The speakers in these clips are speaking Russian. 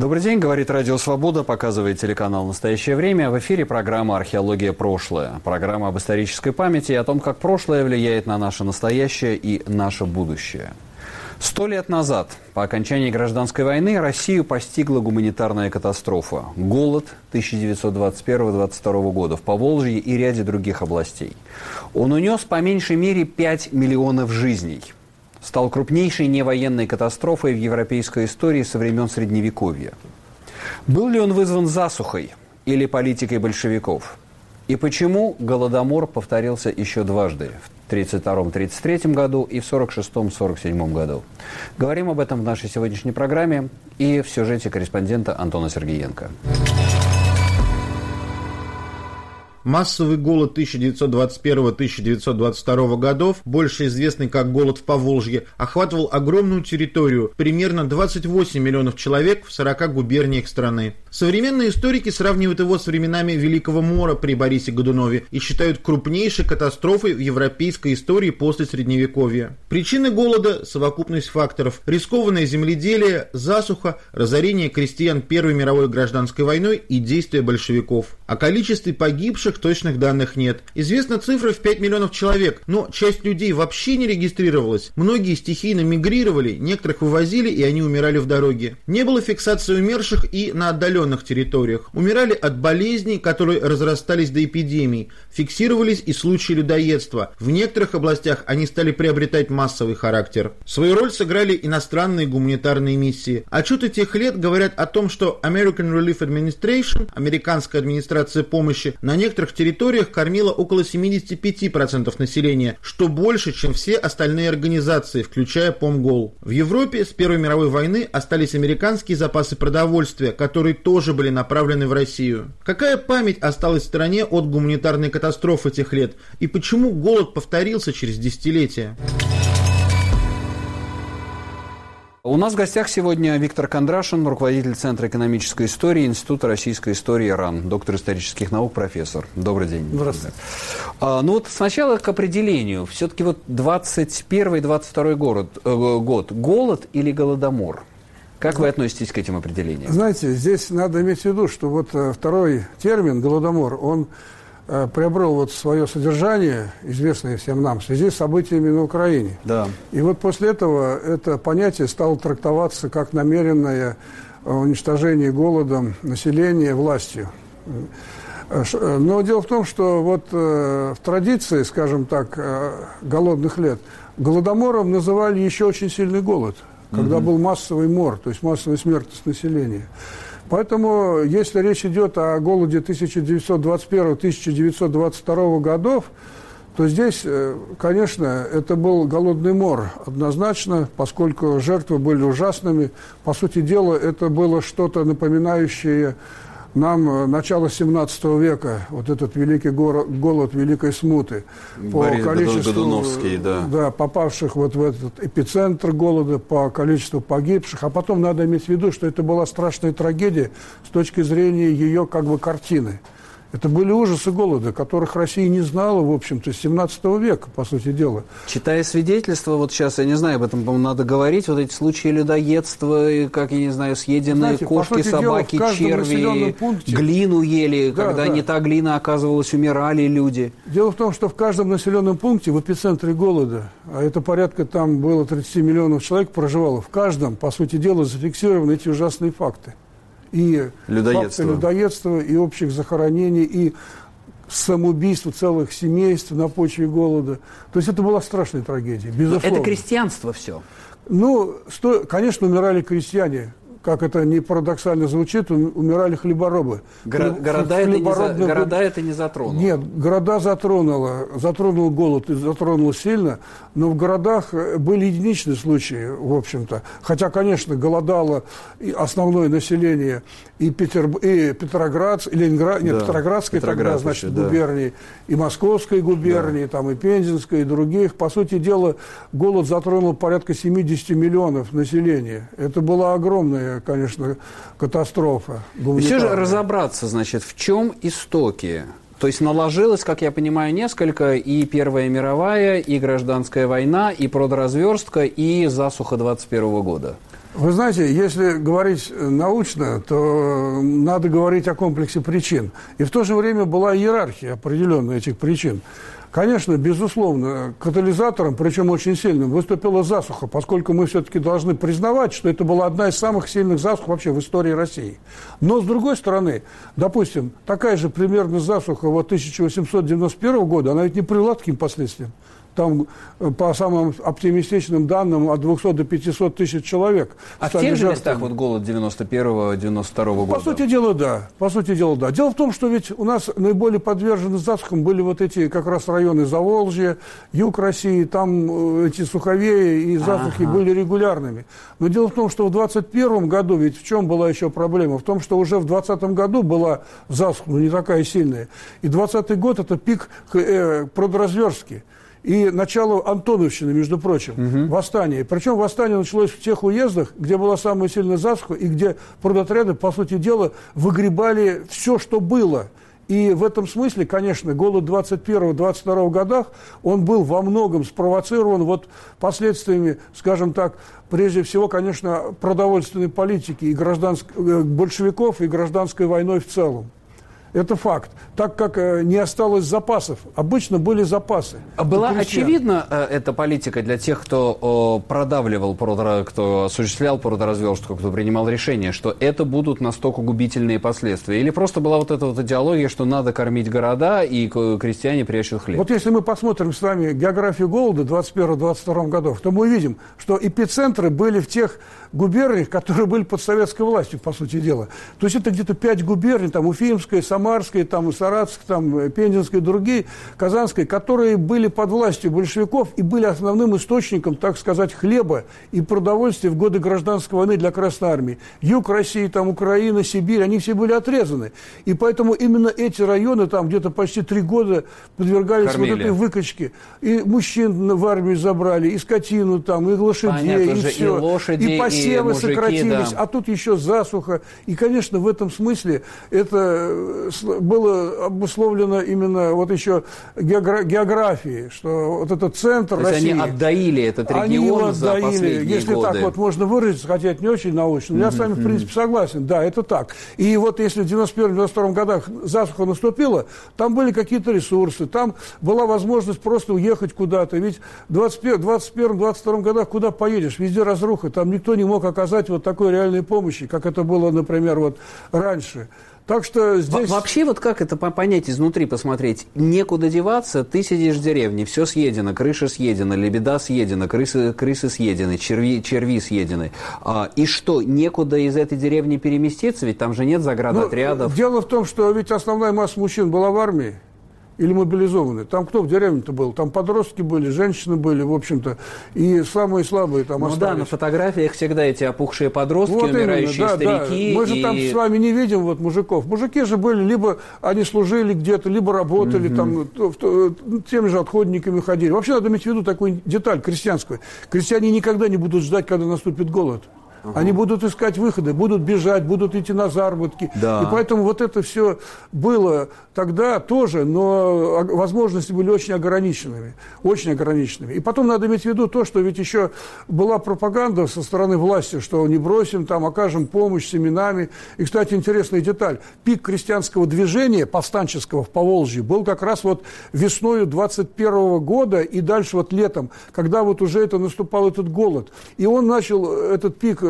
Добрый день, говорит Радио Свобода, показывает телеканал «Настоящее время». В эфире программа «Археология. Прошлое». Программа об исторической памяти и о том, как прошлое влияет на наше настоящее и наше будущее. Сто лет назад, по окончании гражданской войны, Россию постигла гуманитарная катастрофа. Голод 1921-22 года в Поволжье и ряде других областей. Он унес по меньшей мере 5 миллионов жизней – стал крупнейшей невоенной катастрофой в европейской истории со времен Средневековья. Был ли он вызван засухой или политикой большевиков? И почему Голодомор повторился еще дважды, в 1932-1933 году и в 1946-1947 году? Говорим об этом в нашей сегодняшней программе и в сюжете корреспондента Антона Сергеенко. Массовый голод 1921-1922 годов, больше известный как голод в Поволжье, охватывал огромную территорию, примерно 28 миллионов человек в 40 губерниях страны. Современные историки сравнивают его с временами Великого Мора при Борисе Годунове и считают крупнейшей катастрофой в европейской истории после Средневековья. Причины голода – совокупность факторов – рискованное земледелие, засуха, разорение крестьян Первой мировой гражданской войной и действия большевиков. О количестве погибших погибших точных данных нет. Известна цифра в 5 миллионов человек, но часть людей вообще не регистрировалась. Многие стихийно мигрировали, некоторых вывозили и они умирали в дороге. Не было фиксации умерших и на отдаленных территориях. Умирали от болезней, которые разрастались до эпидемий. Фиксировались и случаи людоедства. В некоторых областях они стали приобретать массовый характер. Свою роль сыграли иностранные гуманитарные миссии. Отчеты тех лет говорят о том, что American Relief Administration, американская администрация помощи, на некоторых некоторых территориях кормила около 75% населения, что больше, чем все остальные организации, включая Помгол. В Европе с Первой мировой войны остались американские запасы продовольствия, которые тоже были направлены в Россию. Какая память осталась в стране от гуманитарной катастрофы тех лет? И почему голод повторился через десятилетия? У нас в гостях сегодня Виктор Кондрашин, руководитель Центра экономической истории Института российской истории РАН, доктор исторических наук, профессор. Добрый день. Здравствуйте. А, ну вот сначала к определению. Все-таки вот 21-22 год, э, год. Голод или голодомор? Как вы относитесь к этим определениям? Знаете, здесь надо иметь в виду, что вот э, второй термин «голодомор», он приобрел вот свое содержание, известное всем нам, в связи с событиями на Украине. Да. И вот после этого это понятие стало трактоваться как намеренное э, уничтожение голодом населения властью. Э, но дело в том, что вот в традиции, скажем так, голодных лет, голодомором называли еще очень сильный голод, когда угу. был массовый мор, то есть массовая смертность населения. Поэтому, если речь идет о голоде 1921-1922 годов, то здесь, э, конечно, это был голодный мор однозначно, поскольку жертвы были ужасными. По сути дела, это было что-то напоминающее нам э, начало 17 века, вот этот великий город, голод Великой Смуты, по Борис количеству да. Да, попавших вот в этот эпицентр голода, по количеству погибших, а потом надо иметь в виду, что это была страшная трагедия с точки зрения ее как бы картины. Это были ужасы голода, которых Россия не знала, в общем-то, с 17 века, по сути дела. Читая свидетельства, вот сейчас, я не знаю, об этом, по-моему, надо говорить, вот эти случаи людоедства, и, как, я не знаю, съеденные Знаете, кошки, собаки, дела, черви, пункте, глину ели, да, когда да. не та глина оказывалась, умирали люди. Дело в том, что в каждом населенном пункте, в эпицентре голода, а это порядка там было 30 миллионов человек проживало, в каждом, по сути дела, зафиксированы эти ужасные факты и людоедство. людоедства, и общих захоронений, и самоубийств целых семейств на почве голода. То есть это была страшная трагедия, безусловно. Но это крестьянство все. Ну, сто... конечно, умирали крестьяне, как это не парадоксально звучит, умирали хлеборобы. Горо города, это не за, города это не затронуло? Нет, города затронуло, затронул голод и затронул сильно, но в городах э, были единичные случаи, в общем-то. Хотя, конечно, голодало основное население и, Петер, и Петроград, и Ленинград, нет, да, Петроградской Петроград тогда, значит, еще, да. губернии, и Московской губернии, да. там, и Пензенской, и других. По сути дела, голод затронул порядка 70 миллионов населения. Это была огромная, конечно, катастрофа. И все же разобраться, значит, в чем истоки то есть наложилось, как я понимаю, несколько и Первая мировая, и гражданская война, и продразверстка, и засуха 21 года. Вы знаете, если говорить научно, то надо говорить о комплексе причин. И в то же время была иерархия определенная этих причин. Конечно, безусловно, катализатором, причем очень сильным, выступила засуха, поскольку мы все-таки должны признавать, что это была одна из самых сильных засух вообще в истории России. Но, с другой стороны, допустим, такая же примерно засуха вот 1891 года, она ведь не привела к таким последствиям там э, по самым оптимистичным данным от 200 до 500 тысяч человек. А в тех же местах вот голод 91-92 года? По сути дела, да. По сути дела, да. Дело в том, что ведь у нас наиболее подвержены засухам были вот эти как раз районы Заволжья, юг России, там э, эти суховеи и засухи ага. были регулярными. Но дело в том, что в 21 году, ведь в чем была еще проблема? В том, что уже в 20 году была засуха, но не такая сильная. И 20 год это пик э, продразверстки и начало Антоновщины, между прочим, угу. восстание. Причем восстание началось в тех уездах, где была самая сильная засуха, и где продотряды, по сути дела, выгребали все, что было. И в этом смысле, конечно, голод 21-22 годах, он был во многом спровоцирован вот последствиями, скажем так, прежде всего, конечно, продовольственной политики и гражданск... Э, большевиков, и гражданской войной в целом. Это факт. Так как э, не осталось запасов. Обычно были запасы. А была очевидна э, эта политика для тех, кто продавливал, кто осуществлял продоразвелштку, кто принимал решение, что это будут настолько губительные последствия? Или просто была вот эта вот идеология, что надо кормить города, и крестьяне прячут хлеб? Вот если мы посмотрим с вами географию голода 21-22 годов, то мы увидим, что эпицентры были в тех губерниях, которые были под советской властью, по сути дела. То есть это где-то пять губерний, там Уфимская, Самарская, там Саратовская, там Пензенская, другие, Казанская, которые были под властью большевиков и были основным источником, так сказать, хлеба и продовольствия в годы гражданской войны для Красной Армии. Юг России, там Украина, Сибирь, они все были отрезаны. И поэтому именно эти районы там где-то почти три года подвергались Кормили. вот этой выкачке. И мужчин в армию забрали, и скотину там, и лошадей, Понятно, и все. И лошади, и, и посевы мужики, сократились, да. а тут еще засуха. И, конечно, в этом смысле это э, было обусловлено именно вот еще географией, что вот этот центр То России... они отдаили этот регион они его отдаили, если годы. так вот можно выразиться, хотя это не очень научно. Mm-hmm. Я с вами, в принципе, согласен. Да, это так. И вот если в 91-92 годах засуха наступила, там были какие-то ресурсы, там была возможность просто уехать куда-то. Ведь в 21-22 годах куда поедешь? Везде разруха, там никто не мог оказать вот такой реальной помощи, как это было, например, вот раньше. Так что здесь... Во вообще вот как это понять изнутри, посмотреть? Некуда деваться, ты сидишь в деревне, все съедено, крыша съедена, лебеда съедена, крысы, крысы съедены, черви, черви съедены. А, и что, некуда из этой деревни переместиться? Ведь там же нет заградотрядов. Ну, дело в том, что ведь основная масса мужчин была в армии или мобилизованные. Там кто в деревне-то был? Там подростки были, женщины были, в общем-то, и самые слабые там ну остались. да, на фотографиях всегда эти опухшие подростки, вот умирающие именно, да, старики. Да. Мы же и... там с вами не видим вот мужиков. Мужики же были, либо они служили где-то, либо работали угу. там, то, то, теми же отходниками ходили. Вообще надо иметь в виду такую деталь крестьянскую. Крестьяне никогда не будут ждать, когда наступит голод. Угу. Они будут искать выходы, будут бежать, будут идти на заработки. Да. И поэтому вот это все было тогда тоже, но возможности были очень ограниченными. Очень ограниченными. И потом надо иметь в виду то, что ведь еще была пропаганда со стороны власти, что не бросим, там окажем помощь семенами. И, кстати, интересная деталь. Пик крестьянского движения, повстанческого в Поволжье, был как раз вот весною 21 года и дальше вот летом, когда вот уже это наступал этот голод. И он начал этот пик Э,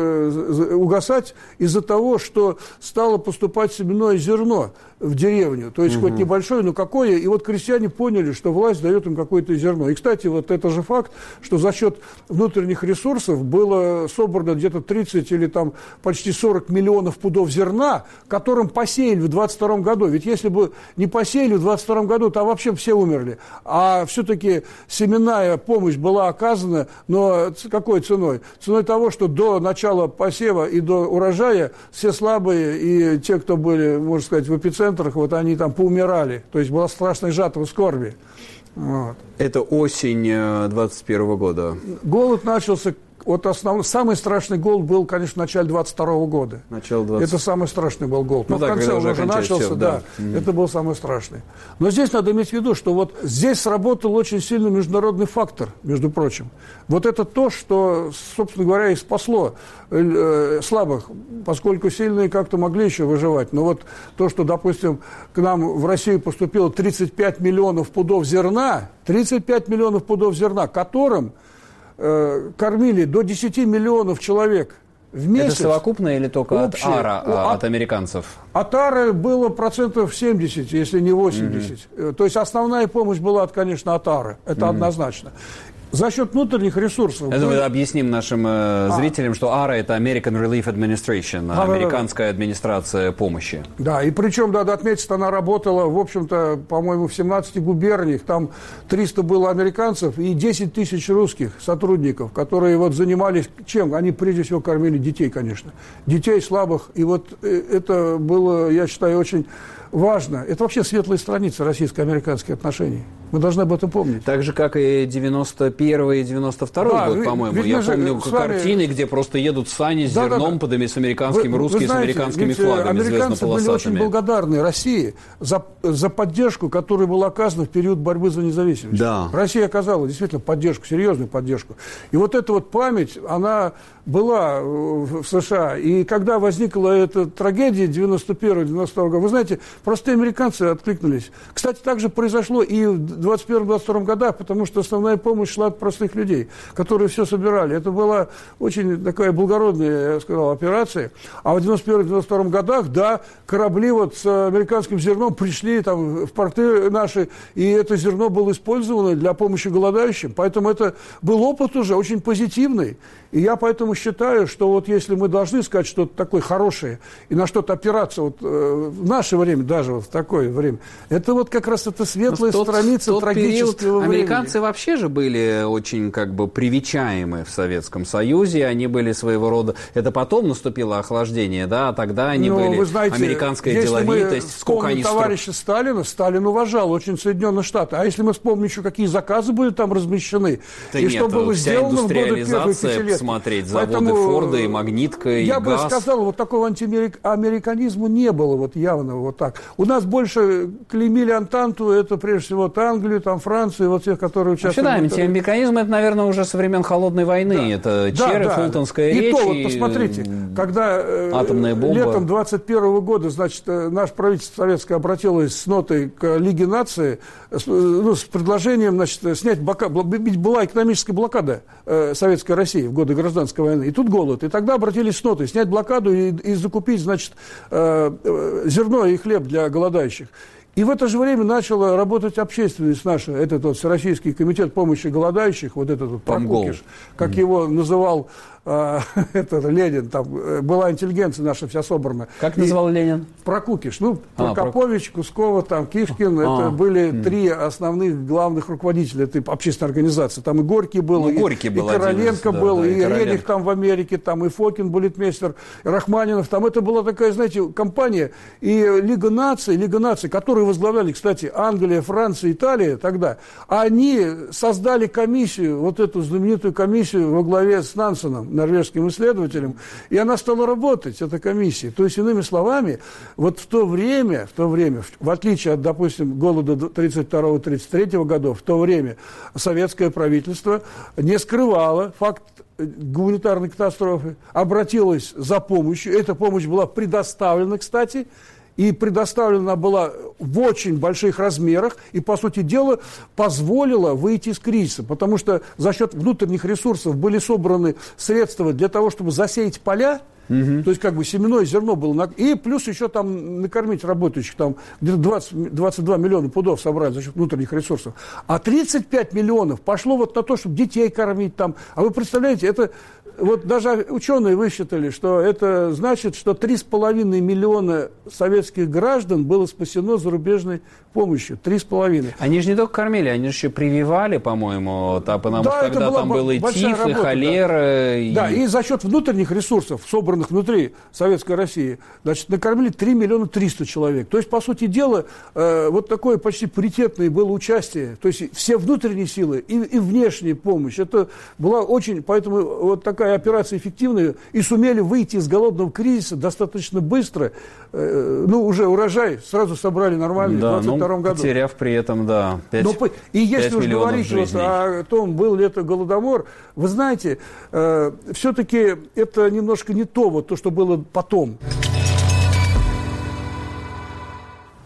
угасать из-за того, что стало поступать семенное зерно в деревню. То есть угу. хоть небольшое, но какое. И вот крестьяне поняли, что власть дает им какое-то зерно. И, кстати, вот это же факт, что за счет внутренних ресурсов было собрано где-то 30 или там почти 40 миллионов пудов зерна, которым посеяли в 22 году. Ведь если бы не посеяли в 22 году, то вообще все умерли. А все-таки семенная помощь была оказана, но какой ценой? Ценой того, что до начала посева и до урожая все слабые и те, кто были, можно сказать, в эпицентре, центрах, вот они там поумирали. То есть была страшная жатва скорби. Вот. Это осень 21 э, года. Голод начался вот основной, самый страшный голод был, конечно, в начале 22 года. Начало 20... Это самый страшный был. Но ну, в да, конце он уже начался, все, да. да. Это был самый страшный. Но здесь надо иметь в виду, что вот здесь сработал очень сильный международный фактор, между прочим. Вот это то, что, собственно говоря, и спасло э, слабых, поскольку сильные как-то могли еще выживать. Но вот то, что, допустим, к нам в Россию поступило 35 миллионов пудов зерна, 35 миллионов пудов зерна, которым э, кормили до 10 миллионов человек в месяц. Это совокупно или только общее, от АРА, ну, от, от американцев? От АРА было процентов 70, если не 80. Угу. То есть основная помощь была, конечно, от АРА. Это угу. однозначно за счет внутренних ресурсов. Это мы объясним нашим э, а. зрителям, что АРА – это American Relief Administration, а, американская да, да, да. администрация помощи. Да, и причем, надо отметить, она работала, в общем-то, по-моему, в 17 губерниях. Там 300 было американцев и 10 тысяч русских сотрудников, которые вот занимались чем? Они прежде всего кормили детей, конечно. Детей слабых. И вот э, это было, я считаю, очень важно. Это вообще светлая страница российско-американских отношений. Мы должны об этом помнить. Так же, как и 91 и 92 да, год, по-моему. Я помню вами... картины, где просто едут сани с да, зерном да, да. с американскими, вы, русские вы знаете, с американскими э, флагами американцы были очень благодарны России за, за поддержку, которая была оказана в период борьбы за независимость. Да. Россия оказала действительно поддержку, серьезную поддержку. И вот эта вот память, она была э, в США. И когда возникла эта трагедия 91-92 года, вы знаете, простые американцы откликнулись. Кстати, также произошло и в 21-22 годах, потому что основная помощь шла от простых людей, которые все собирали. Это была очень такая благородная, я сказал, операция. А в 91-92 годах, да, корабли вот с американским зерном пришли там в порты наши, и это зерно было использовано для помощи голодающим. Поэтому это был опыт уже очень позитивный. И я поэтому считаю, что вот если мы должны сказать что-то такое хорошее и на что-то опираться вот, э, в наше время, даже вот в такое время, это вот как раз эта светлая тот, страница тот трагического времени. Американцы вообще же были очень как бы привечаемы в Советском Союзе, они были своего рода... Это потом наступило охлаждение, да, а тогда они Но, были... Вы знаете, американская деловитость, сколько они... товарища Сталина, Сталин уважал очень Соединенные Штаты. А если мы вспомним еще, какие заказы были там размещены, да и нет, что было сделано в годы первых пяти лет, смотреть заводы Поэтому Форда и Магнитка, и Я ГАЗ. бы сказал, вот такого антиамериканизма не было вот явного вот так. У нас больше клеймили Антанту, это прежде всего вот Англию, там Францию, вот тех, которые участвовали. Вообще, да, антиамериканизм, это, наверное, уже со времен Холодной войны. Да. Это да, Черри, да. Фултонская и речь. И то, вот посмотрите, когда э, атомная бомба. летом 21 года, значит, э, наше правительство советское обратилось с нотой к Лиге нации, с, э, ну, с предложением, значит, снять блокаду. Была экономическая блокада э, Советской России в годы гражданской войны. И тут голод. И тогда обратились с нотой снять блокаду и, и закупить, значит, э, э, зерно и хлеб для голодающих. И в это же время начала работать общественность наша, этот вот Всероссийский комитет помощи голодающих, вот этот вот Прокукиш, как его называл это, Ленин, там э, была интеллигенция наша вся собрана. Как называл и Ленин? Прокукиш. Ну, а, Прокопович, Прок... Кускова, там, Кишкин, а, это были м. три основных главных руководителя этой общественной организации. Там и Горький был, ну, и, Горький был и Короленко из, был, да, и, и Рерих там в Америке, там и Фокин, булитмейстер, Рахманинов. Там это была такая, знаете, компания. И Лига наций, Лига наций, которую возглавляли, кстати, Англия, Франция, Италия тогда, они создали комиссию, вот эту знаменитую комиссию во главе с Нансеном, норвежским исследователем, и она стала работать, эта комиссия. То есть, иными словами, вот в то время, в то время, в отличие от, допустим, голода 32-33 годов, в то время советское правительство не скрывало факт гуманитарной катастрофы, обратилось за помощью. Эта помощь была предоставлена, кстати, и предоставлена была в очень больших размерах и, по сути дела, позволила выйти из кризиса, потому что за счет внутренних ресурсов были собраны средства для того, чтобы засеять поля, Угу. То есть, как бы семенное зерно было. На... И плюс еще там накормить работающих. Там где-то 20, 22 миллиона пудов собрали за счет внутренних ресурсов. А 35 миллионов пошло вот на то, чтобы детей кормить там. А вы представляете, это вот даже ученые высчитали, что это значит, что 3,5 миллиона советских граждан было спасено зарубежной помощью. 3,5. Они же не только кормили, они же еще прививали, по-моему, потому да, что когда там было и тиф, и холера. Да. И... да, и за счет внутренних ресурсов, собранных внутри Советской России, значит, накормили 3 миллиона 300 человек. То есть, по сути дела, э, вот такое почти паритетное было участие. То есть, все внутренние силы и, и внешняя помощь. Это была очень, поэтому вот такая операция эффективная. И сумели выйти из голодного кризиса достаточно быстро. Э, ну, уже урожай сразу собрали нормальный да, в 2022 ну, году. потеряв при этом, да, 5, Но, И если уж говорить вот о том, был ли это голодомор, вы знаете, э, все-таки это немножко не то, вот то, что было потом.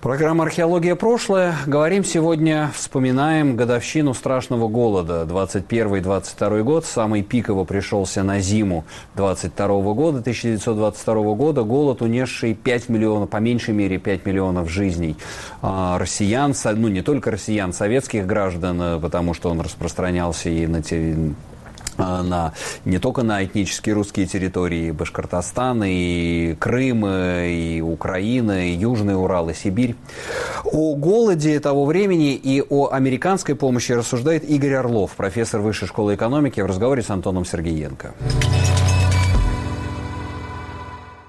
Программа «Археология. Прошлое». Говорим сегодня, вспоминаем годовщину страшного голода. 21-22 год, самый пик его пришелся на зиму 22 года, 1922 года. Голод, унесший 5 миллионов, по меньшей мере 5 миллионов жизней а, россиян, ну не только россиян, советских граждан, э, потому что он распространялся и на на, не только на этнические русские территории Башкортостана, и Крым, и Украина, и Южный Урал, и Сибирь. О голоде того времени и о американской помощи рассуждает Игорь Орлов, профессор Высшей школы экономики, в разговоре с Антоном Сергеенко.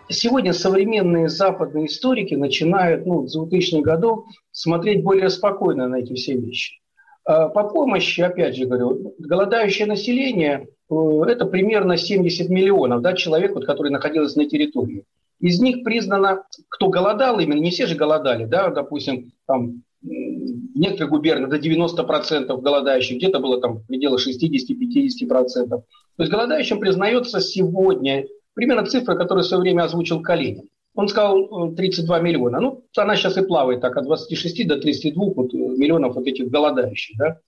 Сегодня современные западные историки начинают ну, с 2000-х годов смотреть более спокойно на эти все вещи. А, по помощи, опять же говорю, голодающее население э, – это примерно 70 миллионов да, человек, вот, которые находились на территории. Из них признано, кто голодал именно, не все же голодали, да, допустим, там, в некоторых губерниях до 90% голодающих, где-то было там в пределах 60-50%. То есть голодающим признается сегодня примерно цифра, которую в свое время озвучил Калинин. Он сказал 32 э, миллиона. Ну, она сейчас и плавает так, от 26 до 32 вот, э, миллионов вот этих голодающих. Да?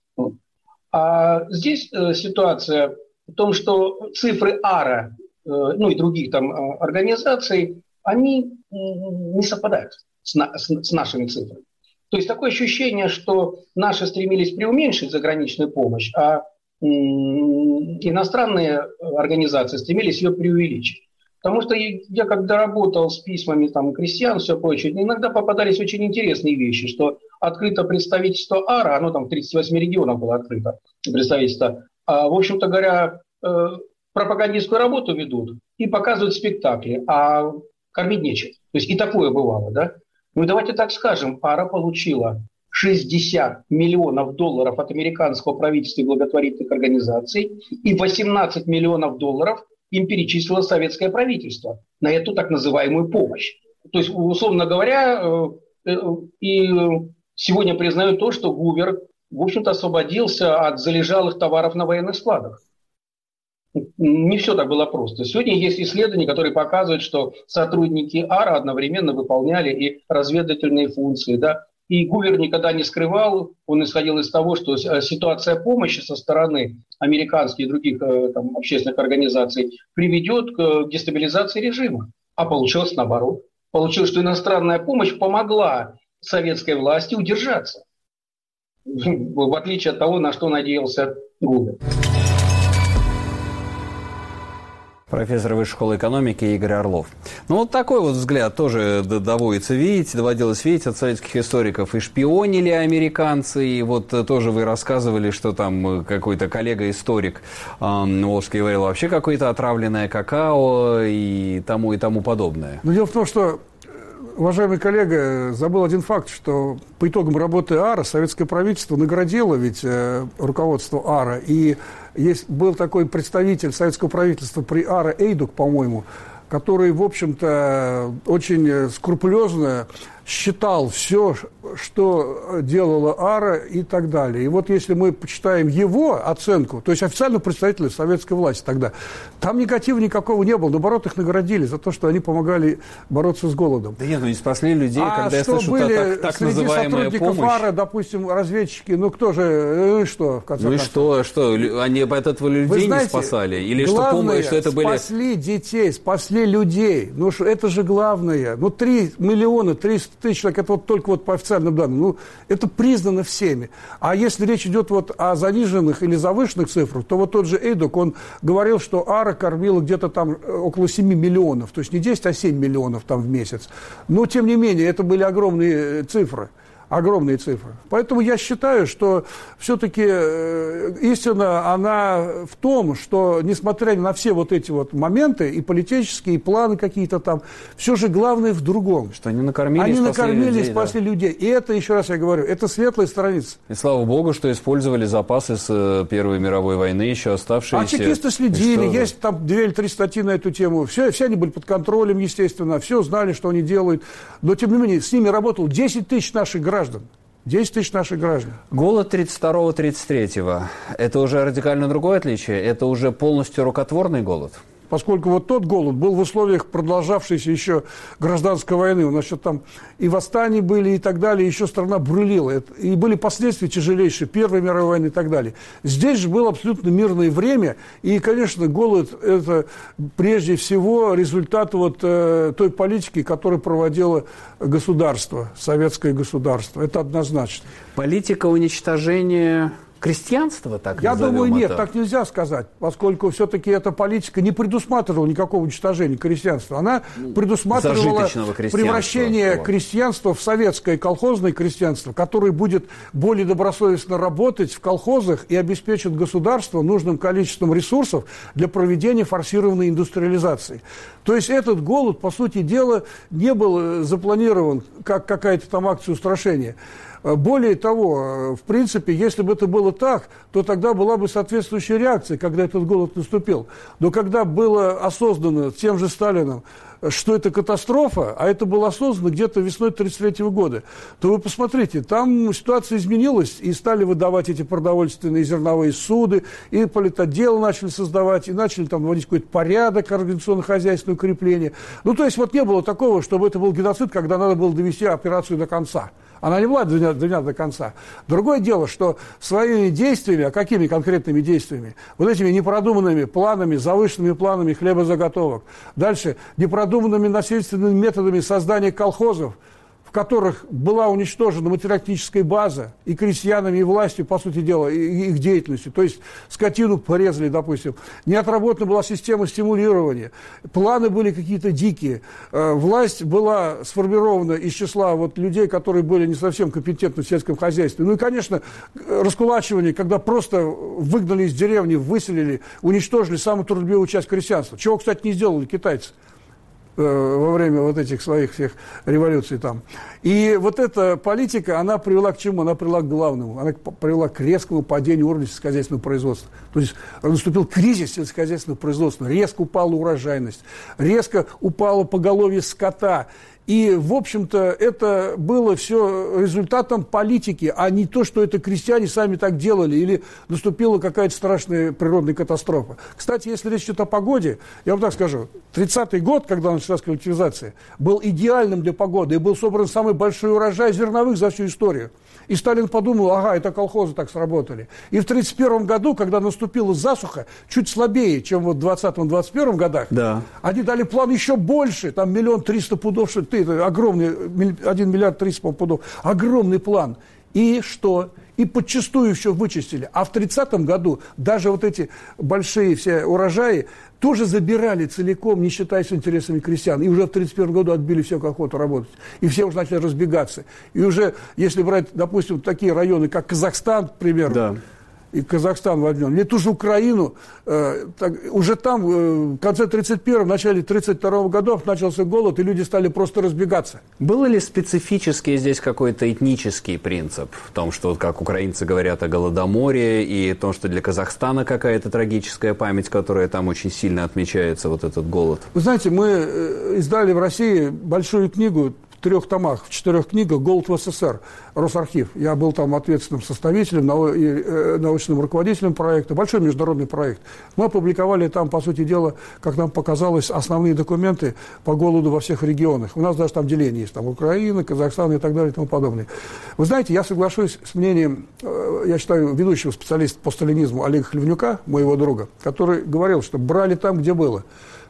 А здесь э, ситуация в том, что цифры АРА, э, ну и других там э, организаций, они не совпадают с, на, с, с нашими цифрами. То есть такое ощущение, что наши стремились преуменьшить заграничную помощь, а иностранные организации стремились ее преувеличить. Потому что я когда работал с письмами там, крестьян, все прочее, иногда попадались очень интересные вещи, что открыто представительство АРА, оно там в 38 регионах было открыто, представительство, а, в общем-то говоря, э, пропагандистскую работу ведут и показывают спектакли, а кормить нечем. То есть и такое бывало, да? Ну давайте так скажем, АРА получила 60 миллионов долларов от американского правительства и благотворительных организаций и 18 миллионов долларов им перечислило советское правительство на эту так называемую помощь. То есть, условно говоря, э, э, и сегодня признают то, что Гувер, в общем-то, освободился от залежалых товаров на военных складах. Не все так было просто. Сегодня есть исследования, которые показывают, что сотрудники АРА одновременно выполняли и разведывательные функции, да, и Гувер никогда не скрывал, он исходил из того, что э, ситуация помощи со стороны американских и других э, там, общественных организаций приведет к дестабилизации режима. А получилось наоборот. Получилось, что иностранная помощь помогла советской власти удержаться. В отличие от того, на что надеялся Гувер. Профессор Высшей школы экономики Игорь Орлов. Ну, вот такой вот взгляд тоже доводится видеть, доводилось видеть от советских историков. И шпионили американцы, и вот тоже вы рассказывали, что там какой-то коллега-историк э, Волжский говорил, вообще какое-то отравленное какао и тому и тому подобное. Ну, дело в том, что уважаемый коллега забыл один факт, что по итогам работы АРА советское правительство наградило ведь э, руководство АРА. И есть, был такой представитель советского правительства при АРА Эйдук, по-моему, который, в общем-то, очень скрупулезно считал все, что делала Ара и так далее. И вот если мы почитаем его оценку, то есть официального представителя советской власти тогда, там негатива никакого не было. Наоборот, их наградили за то, что они помогали бороться с голодом. Да нет, ну не спасли людей, а когда я слышу были так, так среди сотрудников помощь. АРА, допустим, разведчики, ну кто же, и что, в конце Ну и что, что, они от этого людей знаете, не спасали? Или что помощь, что это были... спасли детей, спасли людей. Ну это же главное. Ну 3 миллиона 300 тысяч человек, это вот только вот по официальным данным. Ну, это признано всеми. А если речь идет вот о заниженных или завышенных цифрах, то вот тот же Эйдок, он говорил, что Ара кормила где-то там э, около 7 миллионов. То есть не 10, а 7 миллионов там в месяц. Но, тем не менее, это были огромные э, цифры. Огромные цифры. Поэтому я считаю, что все-таки э, истина, она в том, что, несмотря на все вот эти вот моменты, и политические, и планы какие-то там, все же главное в другом. Что они накормили, Они спасли накормили, людей, спасли да. людей. И это, еще раз я говорю, это светлая страница. И слава богу, что использовали запасы с э, Первой мировой войны, еще оставшиеся. А чекисты следили, что- есть там две или три статьи на эту тему. Все, все они были под контролем, естественно, все знали, что они делают. Но, тем не менее, с ними работало 10 тысяч наших граждан. 10 тысяч наших граждан. Голод 32-33. Это уже радикально другое отличие? Это уже полностью рукотворный голод? Поскольку вот тот голод был в условиях продолжавшейся еще гражданской войны. У нас еще там и восстания были, и так далее, еще страна брулила. Это- И были последствия тяжелейшие, Первой мировой войны и так далее. Здесь же было абсолютно мирное время. И, конечно, голод – это прежде всего результат вот э, той политики, которую проводило государство, советское государство. Это однозначно. Политика уничтожения крестьянства, так Я думаю, нет, это? так нельзя сказать, поскольку все-таки эта политика не предусматривала никакого уничтожения крестьянства. Она предусматривала зажиточного крестьянства превращение вот. крестьянства в советское колхозное крестьянство, которое будет более добросовестно работать в колхозах и обеспечит государство нужным количеством ресурсов для проведения форсированной индустриализации. То есть этот голод, по сути дела, не был э, запланирован как какая-то там акция устрашения. Э, Более того, э, в принципе, если бы это было так, то тогда была бы соответствующая реакция, когда этот голод наступил. Но когда было осознано тем же Сталином, что это катастрофа, а это было осознано где-то весной 1933 года, то вы посмотрите, там ситуация изменилась, и стали выдавать эти продовольственные зерновые суды, и политотдел начали создавать, и начали там вводить какой-то порядок организационно-хозяйственное укрепление. Ну, то есть вот не было такого, чтобы это был геноцид, когда надо было довести операцию до конца. Она не была доведена, доведена до конца. Другое дело, что своими действиями, а какими конкретными действиями? Вот этими непродуманными планами, завышенными планами хлебозаготовок. Дальше, непродуманными насильственными методами создания колхозов, в которых была уничтожена материально-техническая база и крестьянами, и властью, по сути дела, и их деятельностью. То есть скотину порезали, допустим. Не отработана была система стимулирования. Планы были какие-то дикие. Э, Власть была сформирована из числа вот людей, которые были не совсем компетентны в сельском хозяйстве. Ну и, конечно, раскулачивание, когда просто выгнали из деревни, выселили, уничтожили самую трудолюбивую часть крестьянства. Чего, кстати, не сделали китайцы во время вот этих своих всех революций там. И вот эта политика, она привела к чему? Она привела к главному. Она привела к резкому падению уровня сельскохозяйственного производства. То есть наступил кризис сельскохозяйственного производства, резко упала урожайность, резко упало поголовье скота. И, в общем-то, это было все результатом политики, а не то, что это крестьяне сами так делали или наступила какая-то страшная природная катастрофа. Кстати, если речь идет о погоде, я вам так скажу, 30-й год, когда началась коллективизация, был идеальным для погоды, и был собран самый большой урожай зерновых за всю историю. И Сталин подумал, ага, это колхозы так сработали. И в 1931 году, когда наступила засуха, чуть слабее, чем вот в 20-21 годах, Да. они дали план еще больше, там миллион триста пудов, что ты, это огромный, один миллиард триста пудов, огромный план. И что? И подчастую еще вычистили. А в 30-м году даже вот эти большие все урожаи тоже забирали целиком, не считаясь интересами крестьян. И уже в 31 году отбили всех охоту работать. И все уже начали разбегаться. И уже, если брать, допустим, такие районы, как Казахстан, к примеру, Да. И Казахстан возьмем, или ту же Украину, э, так, уже там э, в конце 31-го, в начале 32 годов начался голод, и люди стали просто разбегаться. Был ли специфический здесь какой-то этнический принцип в том, что, как украинцы говорят о Голодоморе, и о том, что для Казахстана какая-то трагическая память, которая там очень сильно отмечается, вот этот голод? Вы знаете, мы э, издали в России большую книгу трех томах, в четырех книгах «Голод в СССР», Росархив. Я был там ответственным составителем, э, научным руководителем проекта. Большой международный проект. Мы опубликовали там, по сути дела, как нам показалось, основные документы по голоду во всех регионах. У нас даже там деление есть. Там Украина, Казахстан и так далее и тому подобное. Вы знаете, я соглашусь с мнением, э, я считаю, ведущего специалиста по сталинизму Олега Хлевнюка, моего друга, который говорил, что брали там, где было.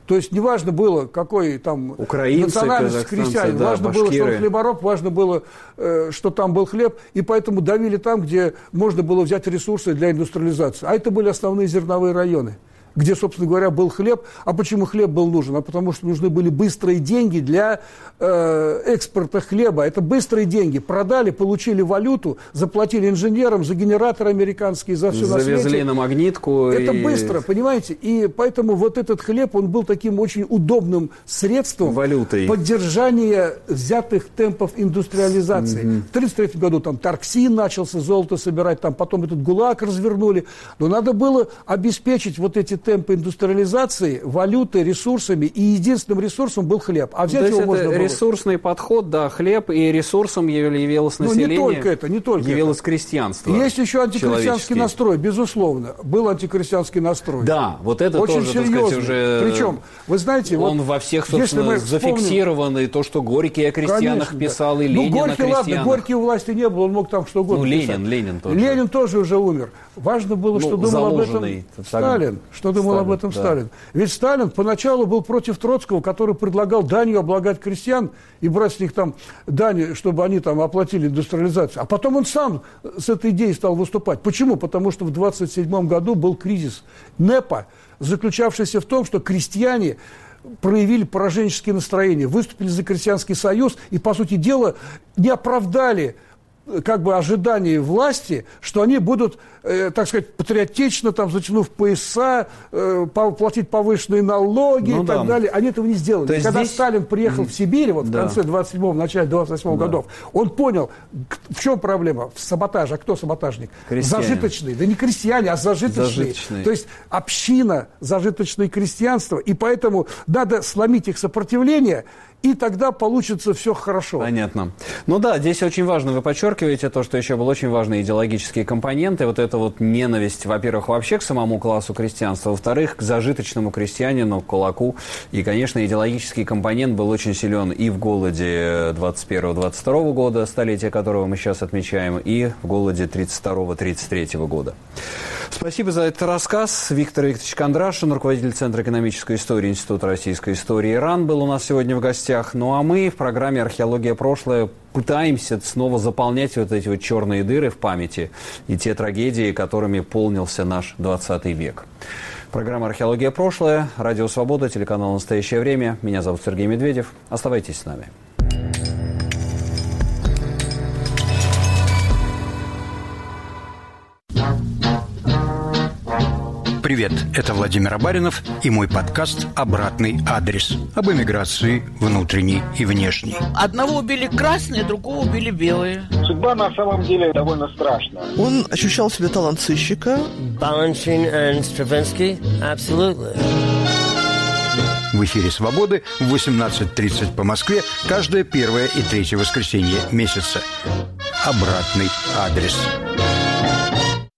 То есть неважно было, какой там Украинцы, национальность казахстанцы, крестьян, да, важно было, что башкиры. он хлебороб, важно было, э, что там был хлеб, и поэтому давили там, где можно было взять ресурсы для индустриализации. А это были основные зерновые районы, где, собственно говоря, был хлеб. А почему хлеб был нужен? А потому что нужны были быстрые деньги для э, экспорта хлеба. Это быстрые деньги. Продали, получили валюту, заплатили инженерам за генераторы американские, за все Завезли на свете. на магнитку. Это и... быстро, понимаете? И поэтому вот этот хлеб, он был таким очень удобным средством Валютой. поддержания взятых темпов индустриализации. Мгм. В 1933 году там Тарксин начался золото собирать, там потом этот ГУЛАГ развернули. Но надо было обеспечить вот эти темпы индустриализации валютой, ресурсами, и единственным ресурсом был хлеб. А взять То его это можно было... ресурсный подход, да, хлеб, и ресурсом явилось Ну, не население. только это, не только Явилось крестьянство. Есть еще антикрестьянский настрой, безусловно. Был антикрестьянский настрой. Да, вот это Очень тоже, так сказать, серьезный. уже... Причем, вы знаете, вот Он во всех, если собственно, мы вспомним- зафиксирован, и то, что Горький о крестьянах Конечно, писал, да. и ну, Ленин о Горький, ладно, крестьянах. Горький у власти не был, он мог там что угодно Ну, Ленин, писать. Ленин тоже. Ленин тоже уже умер. Важно было, Ну, что думал об этом Сталин. Что думал Сталин, об этом да. Сталин. Ведь Сталин поначалу был против Троцкого, который предлагал данью облагать крестьян и брать с них там дани, чтобы они там оплатили индустриализацию. А потом он сам с этой идеей стал выступать. Почему? Потому что в 27 году был кризис НЭПа, заключавшийся в том, что крестьяне проявили пораженческие настроения, выступили за крестьянский союз и, по сути дела, не оправдали э, как бы ожиданий власти, что они будут, э, так сказать, патриотично, там, затянув пояса, э, платить повышенные налоги Ну и так да. далее. Они этого не сделали. То И когда здесь- Сталин приехал в Сибирь, вот Да. в конце 27-го, начале 28-го годов, он понял, в чем проблема? В саботаже. А кто саботажник? Крестьяне. Зажиточные. Да не крестьяне, а зажиточные. Зажиточные. То есть община, зажиточное крестьянство. И поэтому надо сломить их сопротивление, и тогда получится все хорошо. Понятно. Ну да, здесь очень важно, вы подчеркиваете то, что еще был очень важный идеологические компоненты. Вот это вот ненависть, во-первых, вообще к самому классу крестьянства, во-вторых, к зажиточному крестьянину, к кулаку. И, конечно, идеологический компонент был очень силен и в голоде 21-22 года, столетия которого мы сейчас отмечаем, и в голоде 32-33 года. Спасибо за этот рассказ. Виктор Викторович Кондрашин, руководитель Центра экономической истории Института российской истории Иран, был у нас сегодня в гостях. Ну а мы в программе «Археология. Прошлое» пытаемся снова заполнять вот эти вот черные дыры в памяти и те трагедии, которыми полнился наш 20 век. Программа «Археология. Прошлое», Радио Свобода, телеканал «Настоящее время». Меня зовут Сергей Медведев. Оставайтесь с нами. Привет, это Владимир Абаринов и мой подкаст «Обратный адрес» об эмиграции внутренней и внешней. Одного убили красные, другого убили белые. Судьба на самом деле довольно страшная. Он ощущал в себе талант сыщика. Balanchine and Stravinsky? Absolutely. В эфире «Свободы» в 18.30 по Москве каждое первое и третье воскресенье месяца. «Обратный адрес».